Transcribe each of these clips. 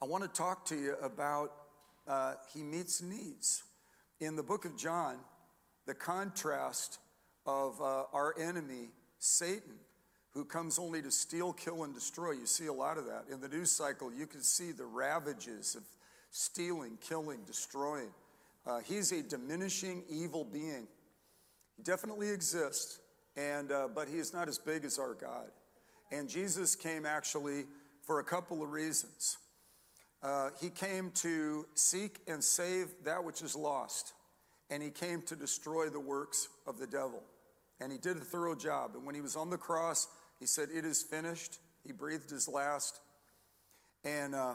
I want to talk to you about uh, he meets needs. In the book of John, the contrast of uh, our enemy, Satan, who comes only to steal, kill, and destroy. You see a lot of that. In the news cycle, you can see the ravages of stealing, killing, destroying. Uh, he's a diminishing evil being. He definitely exists, and, uh, but he is not as big as our God. And Jesus came actually for a couple of reasons. Uh, he came to seek and save that which is lost, and he came to destroy the works of the devil. And he did a thorough job. And when he was on the cross, he said, It is finished. He breathed his last. And, uh,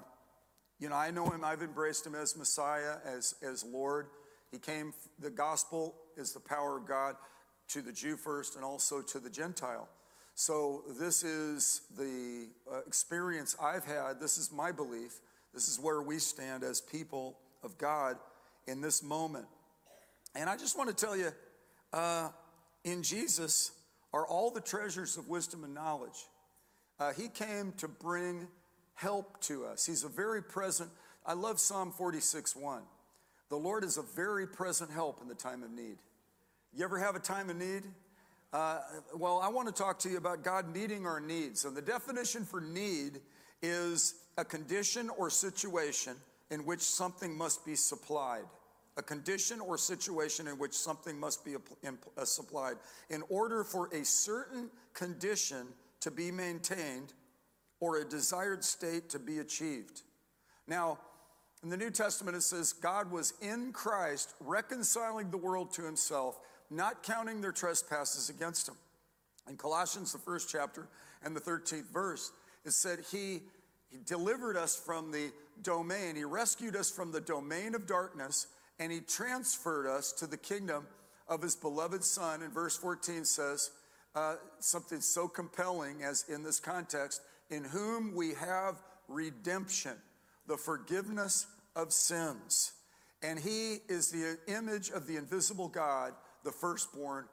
you know, I know him, I've embraced him as Messiah, as, as Lord. He came, the gospel is the power of God to the Jew first and also to the Gentile. So, this is the uh, experience I've had. This is my belief. This is where we stand as people of God in this moment. And I just want to tell you uh, in Jesus are all the treasures of wisdom and knowledge. Uh, he came to bring help to us. He's a very present. I love Psalm 46 1. The Lord is a very present help in the time of need. You ever have a time of need? Uh, well, I want to talk to you about God meeting our needs. And the definition for need is a condition or situation in which something must be supplied. A condition or situation in which something must be uh, supplied. In order for a certain condition to be maintained or a desired state to be achieved. Now, in the New Testament, it says God was in Christ reconciling the world to himself, not counting their trespasses against him. In Colossians, the first chapter and the 13th verse, it said, He he delivered us from the domain, He rescued us from the domain of darkness, and He transferred us to the kingdom of His beloved Son. And verse 14 says uh, something so compelling as in this context in whom we have redemption, the forgiveness of sins. And He is the image of the invisible God, the firstborn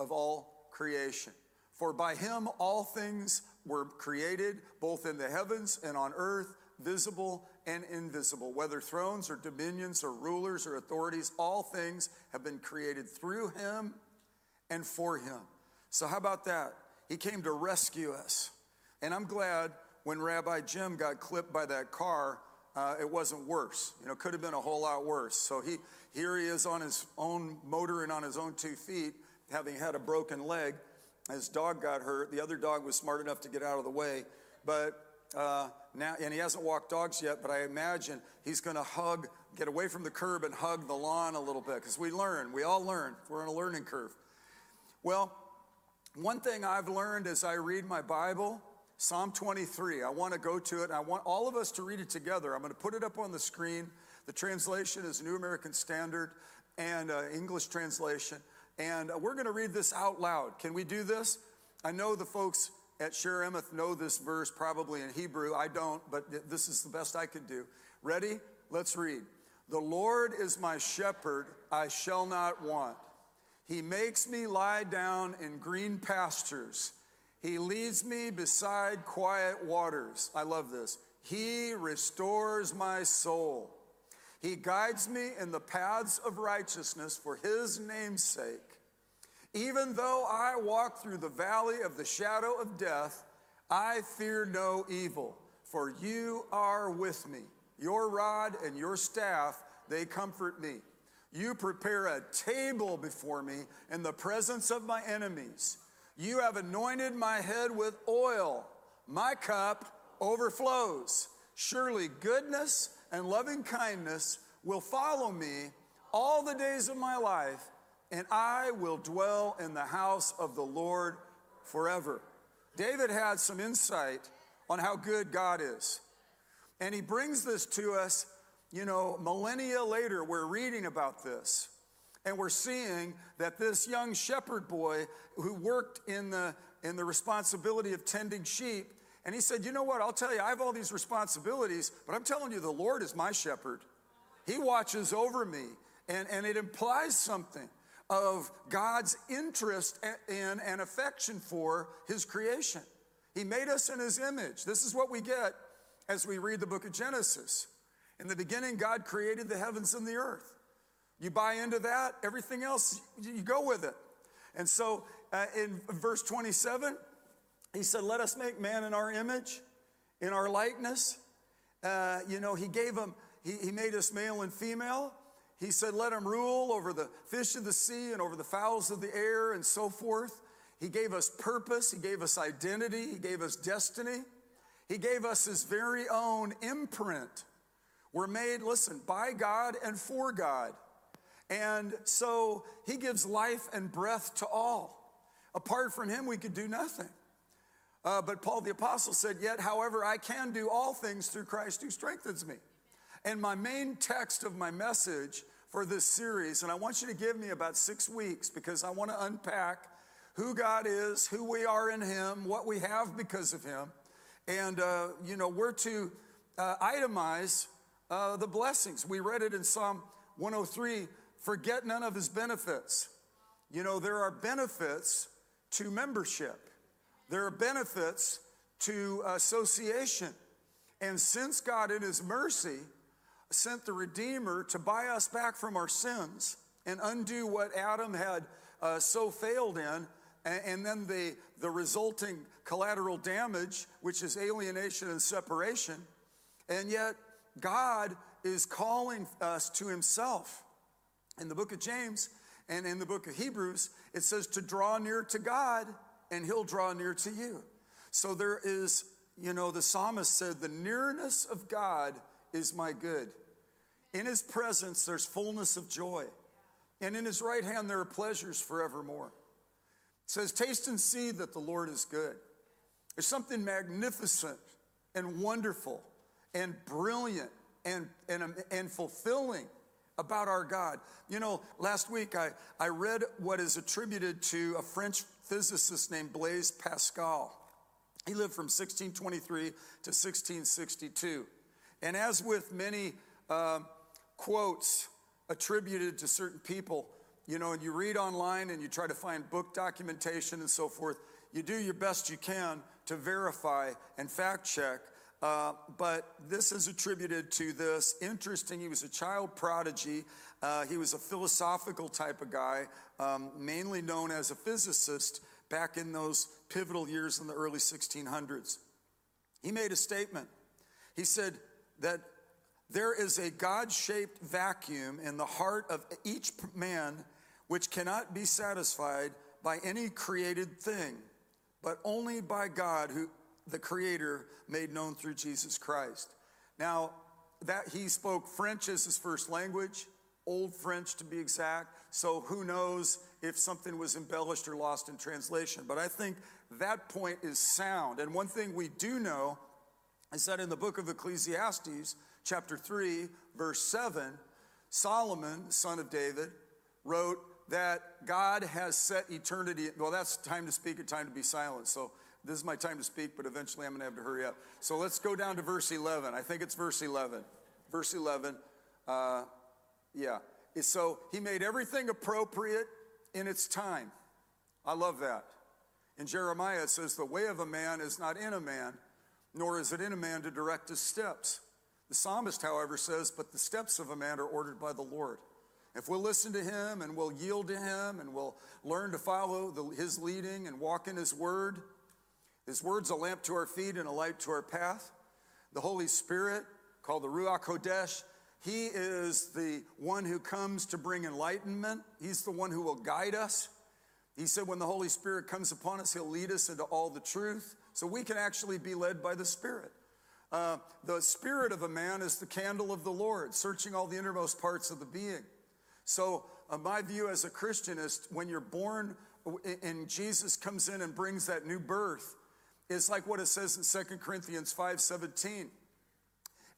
of all creation. For by him all things were created, both in the heavens and on earth, visible and invisible. Whether thrones or dominions or rulers or authorities, all things have been created through him and for him. So, how about that? He came to rescue us. And I'm glad when Rabbi Jim got clipped by that car, uh, it wasn't worse. You know, could have been a whole lot worse. So he here he is on his own motor and on his own two feet, having had a broken leg his dog got hurt. The other dog was smart enough to get out of the way, but uh, now, and he hasn't walked dogs yet. But I imagine he's going to hug, get away from the curb, and hug the lawn a little bit because we learn. We all learn. We're on a learning curve. Well, one thing I've learned as I read my Bible, Psalm 23. I want to go to it. I want all of us to read it together. I'm going to put it up on the screen. The translation is New American Standard and uh, English translation. And we're going to read this out loud. Can we do this? I know the folks at Shaare Emeth know this verse probably in Hebrew. I don't, but this is the best I could do. Ready? Let's read. The Lord is my shepherd, I shall not want. He makes me lie down in green pastures. He leads me beside quiet waters. I love this. He restores my soul. He guides me in the paths of righteousness for his name's sake. Even though I walk through the valley of the shadow of death, I fear no evil, for you are with me. Your rod and your staff, they comfort me. You prepare a table before me in the presence of my enemies. You have anointed my head with oil. My cup overflows. Surely goodness and loving kindness will follow me all the days of my life and I will dwell in the house of the Lord forever. David had some insight on how good God is. And he brings this to us, you know, millennia later, we're reading about this. And we're seeing that this young shepherd boy who worked in the, in the responsibility of tending sheep, and he said, You know what? I'll tell you, I have all these responsibilities, but I'm telling you, the Lord is my shepherd. He watches over me. And, and it implies something of God's interest in and affection for his creation. He made us in his image. This is what we get as we read the book of Genesis. In the beginning, God created the heavens and the earth. You buy into that, everything else, you go with it. And so uh, in verse 27, he said, Let us make man in our image, in our likeness. Uh, you know, he gave him, he, he made us male and female. He said, Let him rule over the fish of the sea and over the fowls of the air and so forth. He gave us purpose, He gave us identity, He gave us destiny. He gave us His very own imprint. We're made, listen, by God and for God. And so He gives life and breath to all. Apart from Him, we could do nothing. Uh, but Paul the Apostle said, Yet, however, I can do all things through Christ who strengthens me. And my main text of my message for this series, and I want you to give me about six weeks because I want to unpack who God is, who we are in Him, what we have because of Him. And, uh, you know, we're to uh, itemize uh, the blessings. We read it in Psalm 103 forget none of His benefits. You know, there are benefits to membership, there are benefits to association. And since God, in His mercy, sent the Redeemer to buy us back from our sins and undo what Adam had uh, so failed in, and, and then the, the resulting collateral damage, which is alienation and separation. And yet, God is calling us to Himself. In the book of James and in the book of Hebrews, it says to draw near to God, and He'll draw near to you. So there is, you know, the psalmist said, The nearness of God is my good. In His presence, there's fullness of joy. And in His right hand, there are pleasures forevermore. It says, Taste and see that the Lord is good. There's something magnificent and wonderful and brilliant and, and, and fulfilling about our God. You know, last week I, I read what is attributed to a French physicist named Blaise Pascal. He lived from 1623 to 1662. And as with many uh, quotes attributed to certain people, you know, and you read online and you try to find book documentation and so forth. You do your best you can to verify and fact check. Uh, but this is attributed to this. Interesting, he was a child prodigy. Uh, he was a philosophical type of guy, um, mainly known as a physicist back in those pivotal years in the early 1600s. He made a statement. He said that there is a God shaped vacuum in the heart of each man which cannot be satisfied by any created thing, but only by God, who the Creator made known through Jesus Christ. Now, that he spoke French as his first language, Old French to be exact. So who knows if something was embellished or lost in translation. But I think that point is sound. And one thing we do know is said in the book of Ecclesiastes, chapter 3, verse 7, Solomon, son of David, wrote that God has set eternity. Well, that's time to speak or time to be silent. So this is my time to speak, but eventually I'm going to have to hurry up. So let's go down to verse 11. I think it's verse 11. Verse 11. Uh, yeah. So he made everything appropriate in its time. I love that. In Jeremiah, it says, The way of a man is not in a man, nor is it in a man to direct his steps. The psalmist, however, says, But the steps of a man are ordered by the Lord. If we'll listen to him and we'll yield to him and we'll learn to follow the, his leading and walk in his word, his word's a lamp to our feet and a light to our path. The Holy Spirit, called the Ruach Kodesh, he is the one who comes to bring enlightenment. He's the one who will guide us. He said, when the Holy Spirit comes upon us, he'll lead us into all the truth. So we can actually be led by the Spirit. Uh, the spirit of a man is the candle of the Lord, searching all the innermost parts of the being. So, uh, my view as a Christian is when you're born and Jesus comes in and brings that new birth, it's like what it says in 2 Corinthians 5:17.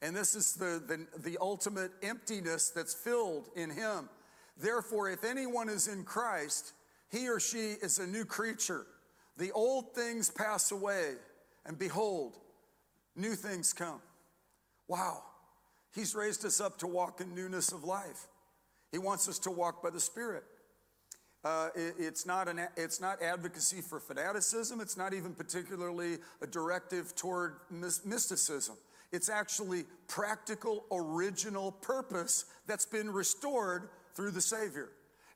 And this is the, the, the ultimate emptiness that's filled in him. Therefore, if anyone is in Christ, he or she is a new creature. The old things pass away, and behold, new things come. Wow. He's raised us up to walk in newness of life. He wants us to walk by the Spirit. Uh, it, it's, not an, it's not advocacy for fanaticism. It's not even particularly a directive toward mysticism. It's actually practical, original purpose that's been restored through the Savior.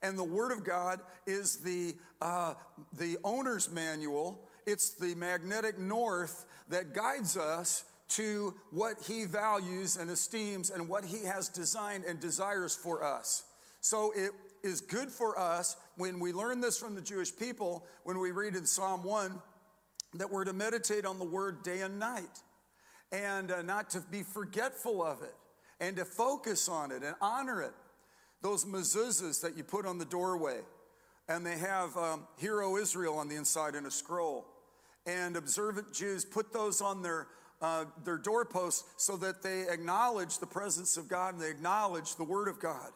And the Word of God is the, uh, the owner's manual, it's the magnetic north that guides us to what He values and esteems and what He has designed and desires for us. So it is good for us when we learn this from the Jewish people, when we read in Psalm 1 that we're to meditate on the Word day and night and uh, not to be forgetful of it and to focus on it and honor it. Those mezuzahs that you put on the doorway, and they have um, Hear O Israel on the inside in a scroll. And observant Jews put those on their, uh, their doorposts so that they acknowledge the presence of God and they acknowledge the Word of God.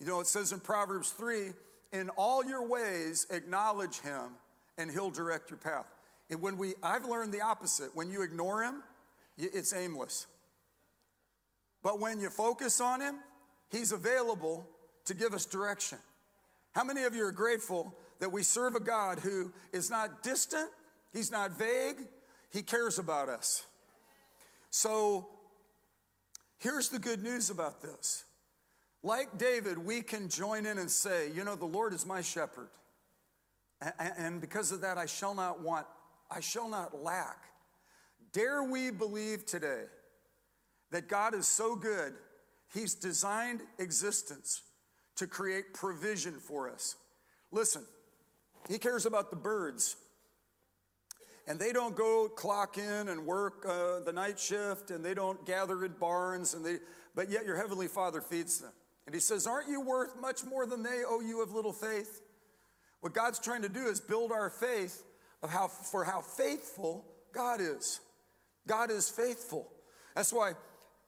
You know, it says in Proverbs 3 in all your ways, acknowledge Him, and He'll direct your path. And when we, I've learned the opposite. When you ignore Him, it's aimless. But when you focus on Him, He's available to give us direction. How many of you are grateful that we serve a God who is not distant, He's not vague, He cares about us? So here's the good news about this. Like David, we can join in and say, You know, the Lord is my shepherd. And because of that, I shall not want, I shall not lack. Dare we believe today that God is so good, He's designed existence to create provision for us. Listen, He cares about the birds. And they don't go clock in and work uh, the night shift, and they don't gather in barns, and they, but yet your heavenly Father feeds them. And He says, Aren't you worth much more than they, oh, you of little faith? What God's trying to do is build our faith of how, for how faithful God is. God is faithful. That's why,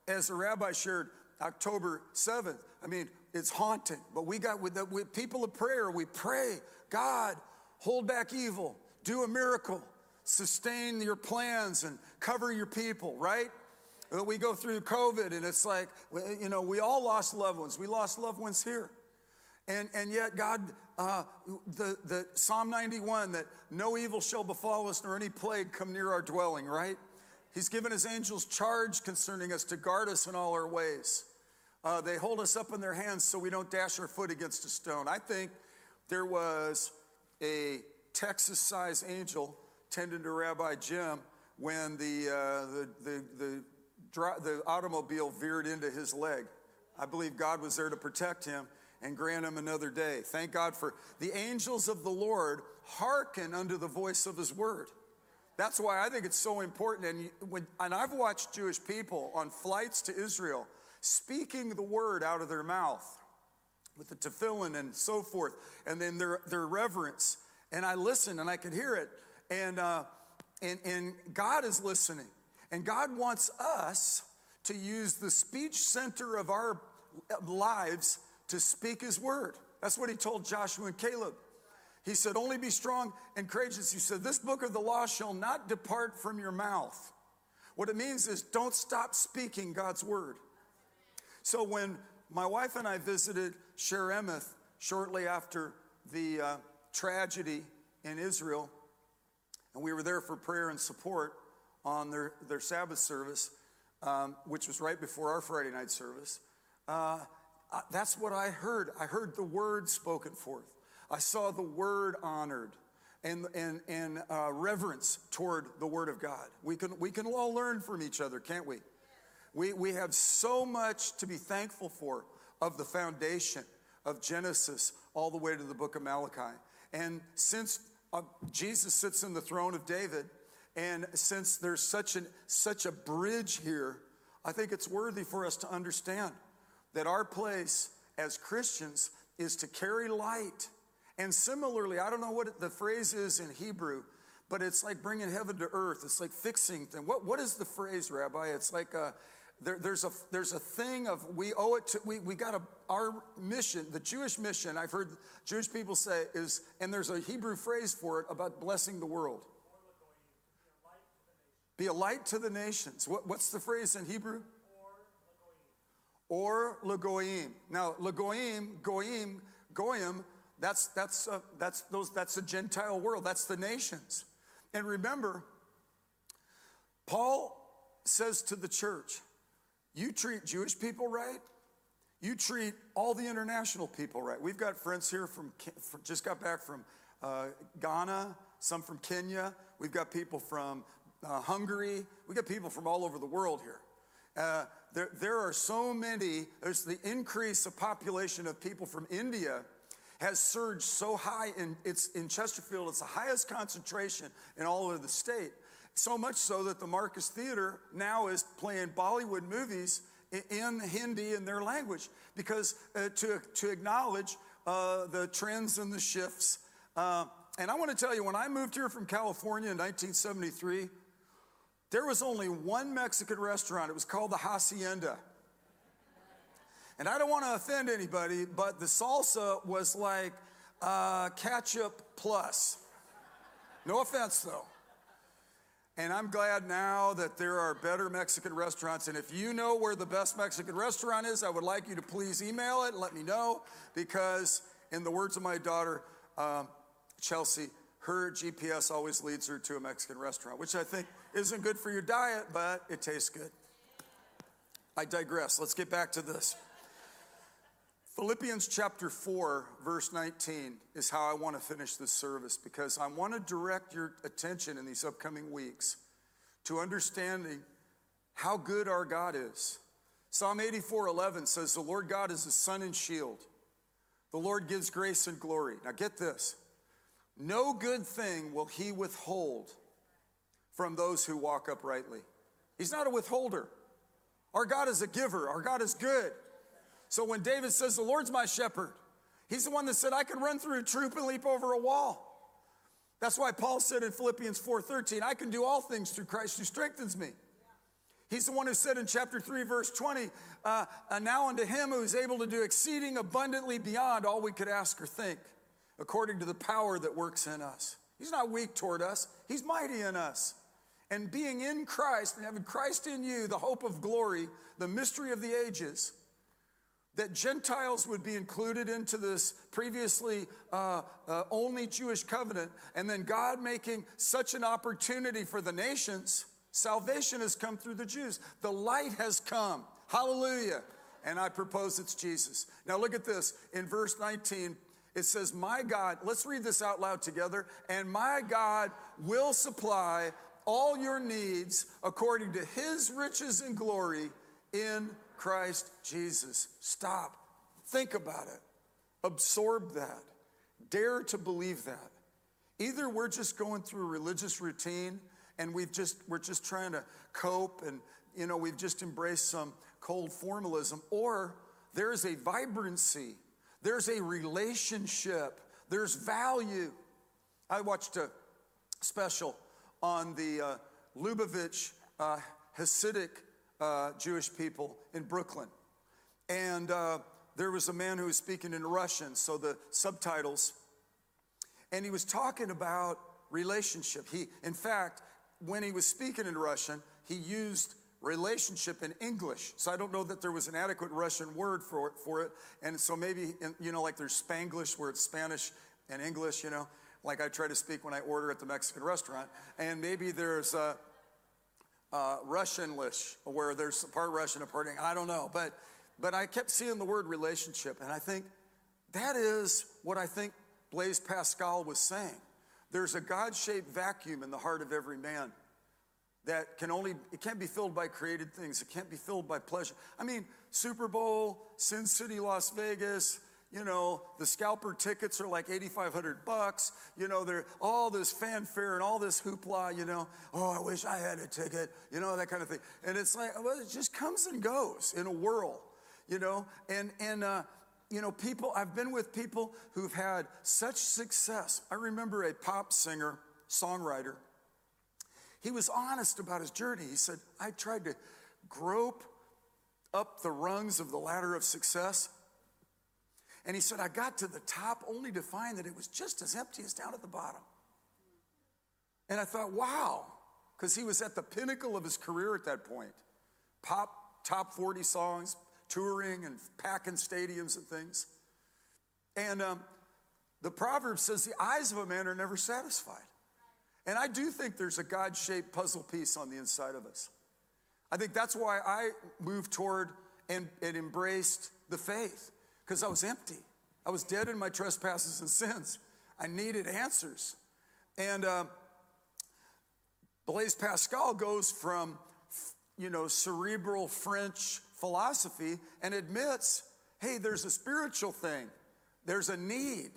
as the rabbi shared October 7th, I mean, it's haunting, but we got with the with people of prayer, we pray, God, hold back evil, do a miracle, sustain your plans, and cover your people, right? We go through COVID, and it's like, you know, we all lost loved ones. We lost loved ones here. And, and yet, God, uh, the, the Psalm 91 that no evil shall befall us nor any plague come near our dwelling, right? He's given his angels charge concerning us to guard us in all our ways. Uh, they hold us up in their hands so we don't dash our foot against a stone. I think there was a Texas sized angel tending to Rabbi Jim when the, uh, the, the, the, the automobile veered into his leg. I believe God was there to protect him and grant him another day. Thank God for the angels of the Lord hearken unto the voice of his word. That's why I think it's so important. And, when, and I've watched Jewish people on flights to Israel speaking the word out of their mouth with the tefillin and so forth, and then their, their reverence. And I listened and I could hear it. And, uh, and, and God is listening. And God wants us to use the speech center of our lives to speak His word. That's what He told Joshua and Caleb. He said, Only be strong and courageous. He said, This book of the law shall not depart from your mouth. What it means is don't stop speaking God's word. So when my wife and I visited Shaare Emeth shortly after the uh, tragedy in Israel, and we were there for prayer and support on their, their Sabbath service, um, which was right before our Friday night service. Uh, that's what I heard. I heard the word spoken forth. I saw the word honored and, and, and uh, reverence toward the word of God. We can, we can all learn from each other, can't we? We? We have so much to be thankful for of the foundation of Genesis all the way to the book of Malachi. And since uh, Jesus sits in the throne of David, and since there's such, an, such a bridge here, I think it's worthy for us to understand that our place as Christians is to carry light and similarly, I don't know what the phrase is in Hebrew, but it's like bringing heaven to earth. It's like fixing things. What, what is the phrase, Rabbi? It's like a, there, there's, a, there's a thing of we owe it to, we, we got a, our mission, the Jewish mission, I've heard Jewish people say is, and there's a Hebrew phrase for it about blessing the world. Be a light to the nations. What, what's the phrase in Hebrew? Or legoim. Now, legoim, goim, goyim that's, that's, uh, that's, those, that's the Gentile world, that's the nations. And remember, Paul says to the church, you treat Jewish people right, you treat all the international people right. We've got friends here from, just got back from uh, Ghana, some from Kenya. We've got people from uh, Hungary. We've got people from all over the world here. Uh, there, there are so many, there's the increase of population of people from India has surged so high in, it's, in Chesterfield, it's the highest concentration in all of the state. So much so that the Marcus Theater now is playing Bollywood movies in Hindi in their language because uh, to, to acknowledge uh, the trends and the shifts. Uh, and I want to tell you, when I moved here from California in 1973, there was only one Mexican restaurant. It was called the Hacienda. And I don't want to offend anybody, but the salsa was like uh, ketchup plus. No offense, though. And I'm glad now that there are better Mexican restaurants. And if you know where the best Mexican restaurant is, I would like you to please email it and let me know because, in the words of my daughter, um, Chelsea, her GPS always leads her to a Mexican restaurant, which I think isn't good for your diet, but it tastes good. I digress. Let's get back to this. Philippians chapter 4, verse 19 is how I want to finish this service because I want to direct your attention in these upcoming weeks to understanding how good our God is. Psalm 84 11 says, The Lord God is a sun and shield. The Lord gives grace and glory. Now get this no good thing will he withhold from those who walk uprightly. He's not a withholder. Our God is a giver, our God is good. So when David says, The Lord's my shepherd, he's the one that said, I can run through a troop and leap over a wall. That's why Paul said in Philippians 4:13, I can do all things through Christ who strengthens me. He's the one who said in chapter 3, verse 20, uh, uh, now unto him who is able to do exceeding abundantly beyond all we could ask or think, according to the power that works in us. He's not weak toward us, he's mighty in us and being in Christ and having Christ in you, the hope of glory, the mystery of the ages, that Gentiles would be included into this previously uh, uh, only Jewish covenant, and then God making such an opportunity for the nations. Salvation has come through the Jews. The light has come. Hallelujah. And I propose it's Jesus. Now look at this. In verse 19, it says, My God, let's read this out loud together. And my God will supply all your needs according to his riches and glory in Christ Jesus. Stop. Think about it. Absorb that. Dare to believe that. Either we're just going through a religious routine and we've just we're just trying to cope and you know we've just embraced some cold formalism or there's a vibrancy there's a relationship there's value i watched a special on the uh, Lubavitch uh, Hasidic uh, Jewish people in Brooklyn. And uh, there was a man who was speaking in Russian, so the subtitles, and he was talking about relationship. He, in fact, when he was speaking in Russian, he used relationship in English. So I don't know that there was an adequate Russian word for it, for it. And so maybe, you know, like there's Spanglish where it's Spanish and English, you know like I try to speak when I order at the Mexican restaurant. And maybe there's a, Uh, a Russianlish where there's part Russian, a part English. I don't know. But, but I kept seeing the word relationship. And I think that is what I think Blaise Pascal was saying. There's a God shaped vacuum in the heart of every man that can only, it can't be filled by created things. It can't be filled by pleasure. I mean, Super Bowl, Sin City, Las Vegas, you know, the scalper tickets are like 8,500 bucks. You know, there all this fanfare and all this hoopla, you know, oh, I wish I had a ticket, you know, that kind of thing. And it's like, well, it just comes and goes in a whirl, you know, and, and, uh, you know, people, I've been with people who've had such success. I remember a pop singer, songwriter. He was honest about his journey. He said, I tried to grope up the rungs of the ladder of success and he said, I got to the top only to find that it was just as empty as down at the bottom. And I thought, wow, because he was at the pinnacle of his career at that point. Pop, top 40 songs, touring and packing stadiums and things. And um, the proverb says, the eyes of a man are never satisfied. And I do think there's a God shaped puzzle piece on the inside of us. I think that's why I moved toward and, and embraced the faith, because I was empty. I was dead in my trespasses and sins. I needed answers. And uh, Blaise Pascal goes from, you know, cerebral French philosophy and admits, hey, there's a spiritual thing, there's a need.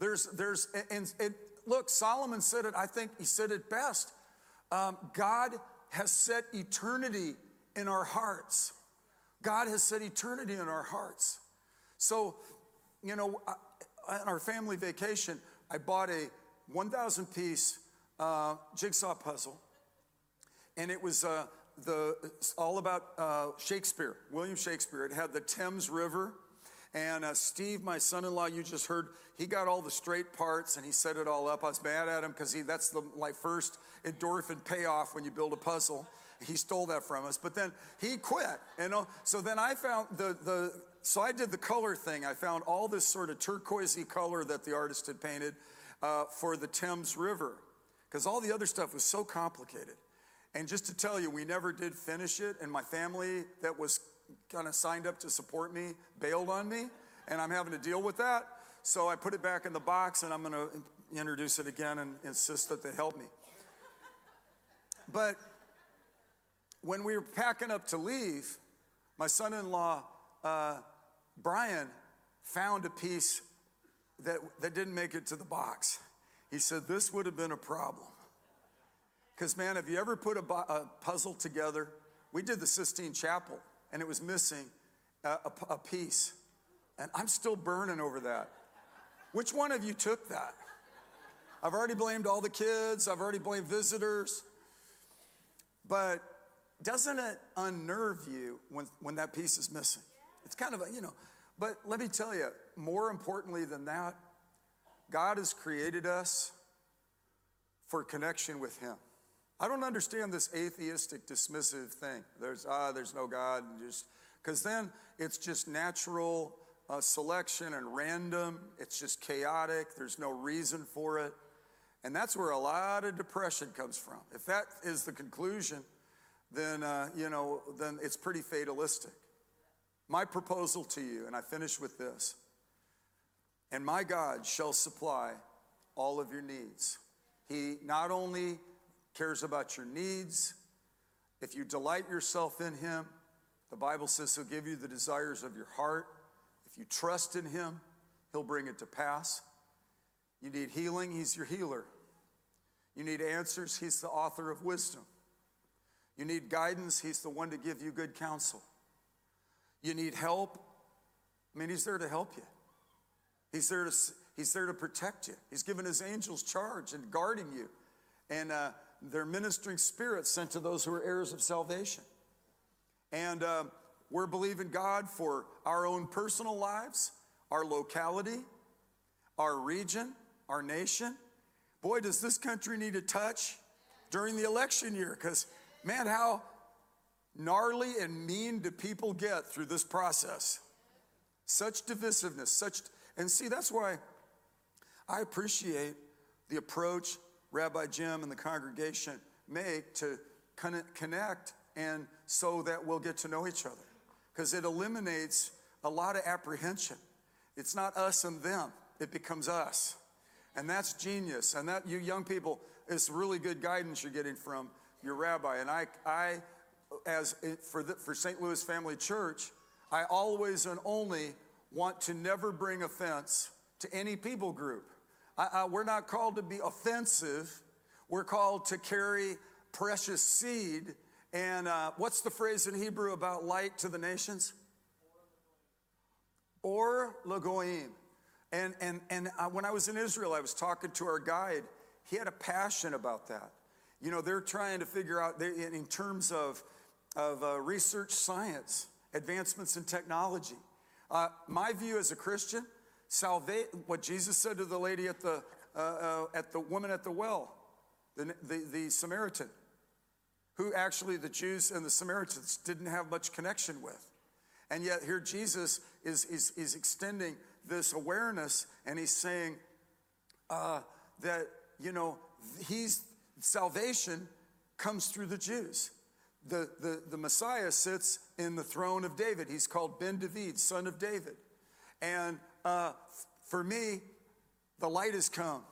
There's, there's, and, and look, Solomon said it, I think he said it best. Um, God has set eternity in our hearts. God has set eternity in our hearts. So, you know, on our family vacation, I bought a 1,000 piece uh, jigsaw puzzle, and it was uh, the all about uh, Shakespeare, William Shakespeare. It had the Thames River, and uh, Steve, my son-in-law, you just heard, he got all the straight parts and he set it all up. I was mad at him because he that's the like first endorphin payoff when you build a puzzle. He stole that from us, but then he quit. You know, so then I found the the so I did the color thing. I found all this sort of turquoisey color that the artist had painted uh, for the Thames River because all the other stuff was so complicated. And just to tell you, we never did finish it, and my family that was kind of signed up to support me bailed on me, and I'm having to deal with that. So I put it back in the box, and I'm going to introduce it again and insist that they help me. But when we were packing up to leave, my son in law, uh, Brian, found a piece that, that didn't make it to the box. He said, This would have been a problem. Because, man, have you ever put a, a, puzzle together? We did the Sistine Chapel, and it was missing a, a, a piece. And I'm still burning over that. Which one of you took that? I've already blamed all the kids, I've already blamed visitors. But doesn't it unnerve you when, when that piece is missing? It's kind of a, you know, but let me tell you, more importantly than that, God has created us for connection with Him. I don't understand this atheistic, dismissive thing. There's ah, there's no God, just because then it's just natural uh, selection and random. It's just chaotic. There's no reason for it, and that's where a lot of depression comes from. If that is the conclusion, then uh, you know, then it's pretty fatalistic. My proposal to you, and I finish with this and my God shall supply all of your needs. He not only cares about your needs, if you delight yourself in Him, the Bible says He'll give you the desires of your heart. If you trust in Him, He'll bring it to pass. You need healing, He's your healer. You need answers, He's the author of wisdom. You need guidance, He's the one to give you good counsel. You need help, I mean, He's there to help you. He's there to, he's there to protect you. He's given his angels charge and guarding you. And uh, they're ministering spirits sent to those who are heirs of salvation. And uh, we're believing God for our own personal lives, our locality, our region, our nation. Boy, does this country need a touch during the election year because, man, how gnarly and mean do people get through this process? Such divisiveness, such and see, that's why I appreciate the approach Rabbi Jim and the congregation make to connect and so that we'll get to know each other. Because it eliminates a lot of apprehension. It's not us and them, it becomes us. And that's genius. And that, you young people, is really good guidance you're getting from your rabbi. And I, I as for, the, for St. Louis Family Church, I always and only want to never bring offense to any people group. I, I, we're not called to be offensive, we're called to carry precious seed. And uh, what's the phrase in Hebrew about light to the nations? Or Lagoim. And, and, and uh, when I was in Israel, I was talking to our guide. He had a passion about that. You know, they're trying to figure out, in terms of, of uh, research science, advancements in technology, uh, my view as a Christian, salvation, what Jesus said to the lady at the, uh, uh, at the woman at the well, the, the, the Samaritan, who actually the Jews and the Samaritans didn't have much connection with. And yet here Jesus is, is, is extending this awareness and he's saying uh, that, you know, he's salvation comes through the Jews. The, the, the Messiah sits in the throne of David. He's called Ben David, son of David. And uh, for me, the light has come.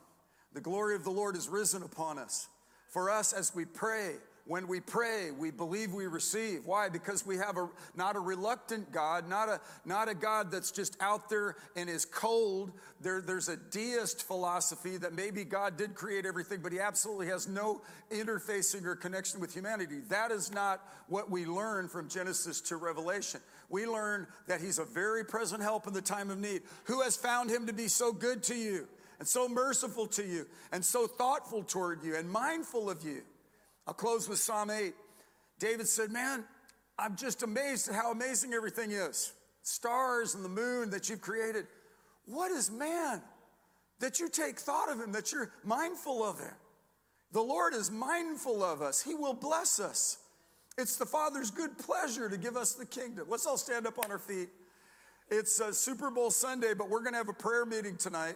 The glory of the Lord is risen upon us. For us, as we pray, when we pray, we believe we receive. Why? Because we have a not a reluctant God, not a not a God that's just out there and is cold. There, there's a deist philosophy that maybe God did create everything, but he absolutely has no interfacing or connection with humanity. That is not what we learn from Genesis to Revelation. We learn that he's a very present help in the time of need. Who has found him to be so good to you and so merciful to you and so thoughtful toward you and mindful of you? I'll close with Psalm 8. David said, Man, I'm just amazed at how amazing everything is. Stars and the moon that you've created. What is man that you take thought of him, that you're mindful of him? The Lord is mindful of us, He will bless us. It's the Father's good pleasure to give us the kingdom. Let's all stand up on our feet. It's a Super Bowl Sunday, but we're going to have a prayer meeting tonight.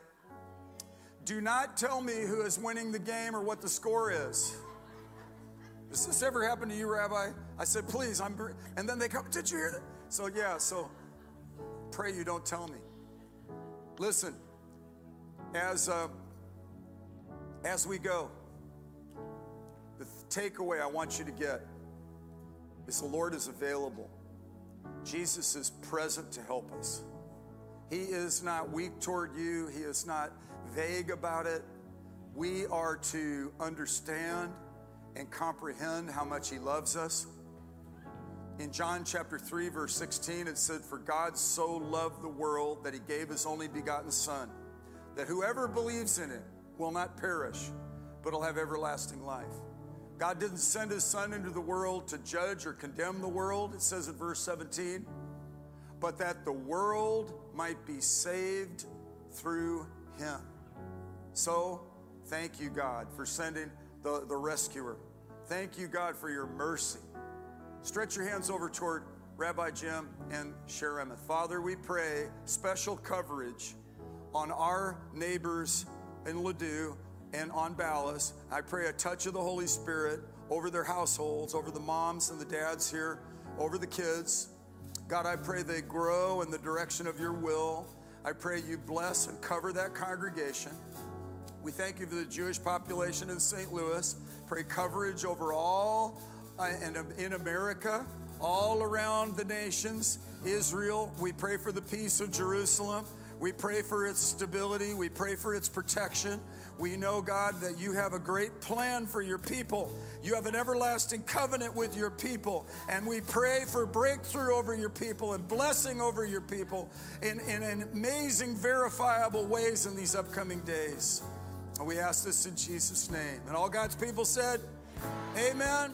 Do not tell me who is winning the game or what the score is. Does this ever happen to you, Rabbi? I said, please, I'm, and then they come, did you hear that? So, yeah, so pray you don't tell me. Listen, as, uh, as we go, the takeaway I want you to get is the Lord is available. Jesus is present to help us. He is not weak toward you, He is not vague about it. We are to understand and comprehend how much He loves us. In John chapter 3, verse 16, it said, For God so loved the world that He gave His only begotten Son, that whoever believes in Him will not perish, but will have everlasting life. God didn't send His Son into the world to judge or condemn the world, it says in verse 17, but that the world might be saved through Him. So, thank you, God, for sending the, the rescuer. Thank you, God, for your mercy. Stretch your hands over toward Rabbi Jim and Shaare Emeth. Father, we pray special coverage on our neighbors in Ladue and on Ballas. I pray a touch of the Holy Spirit over their households, over the moms and the dads here, over the kids. God, I pray they grow in the direction of your will. I pray you bless and cover that congregation. We thank you for the Jewish population in St. Louis. Pray coverage over all uh, and in America, all around the nations, Israel. We pray for the peace of Jerusalem. We pray for its stability. We pray for its protection. We know, God, that you have a great plan for your people. You have an everlasting covenant with your people. And we pray for breakthrough over your people and blessing over your people in, in, in amazing, verifiable ways in these upcoming days. And we ask this in Jesus' name. And all God's people said, Amen.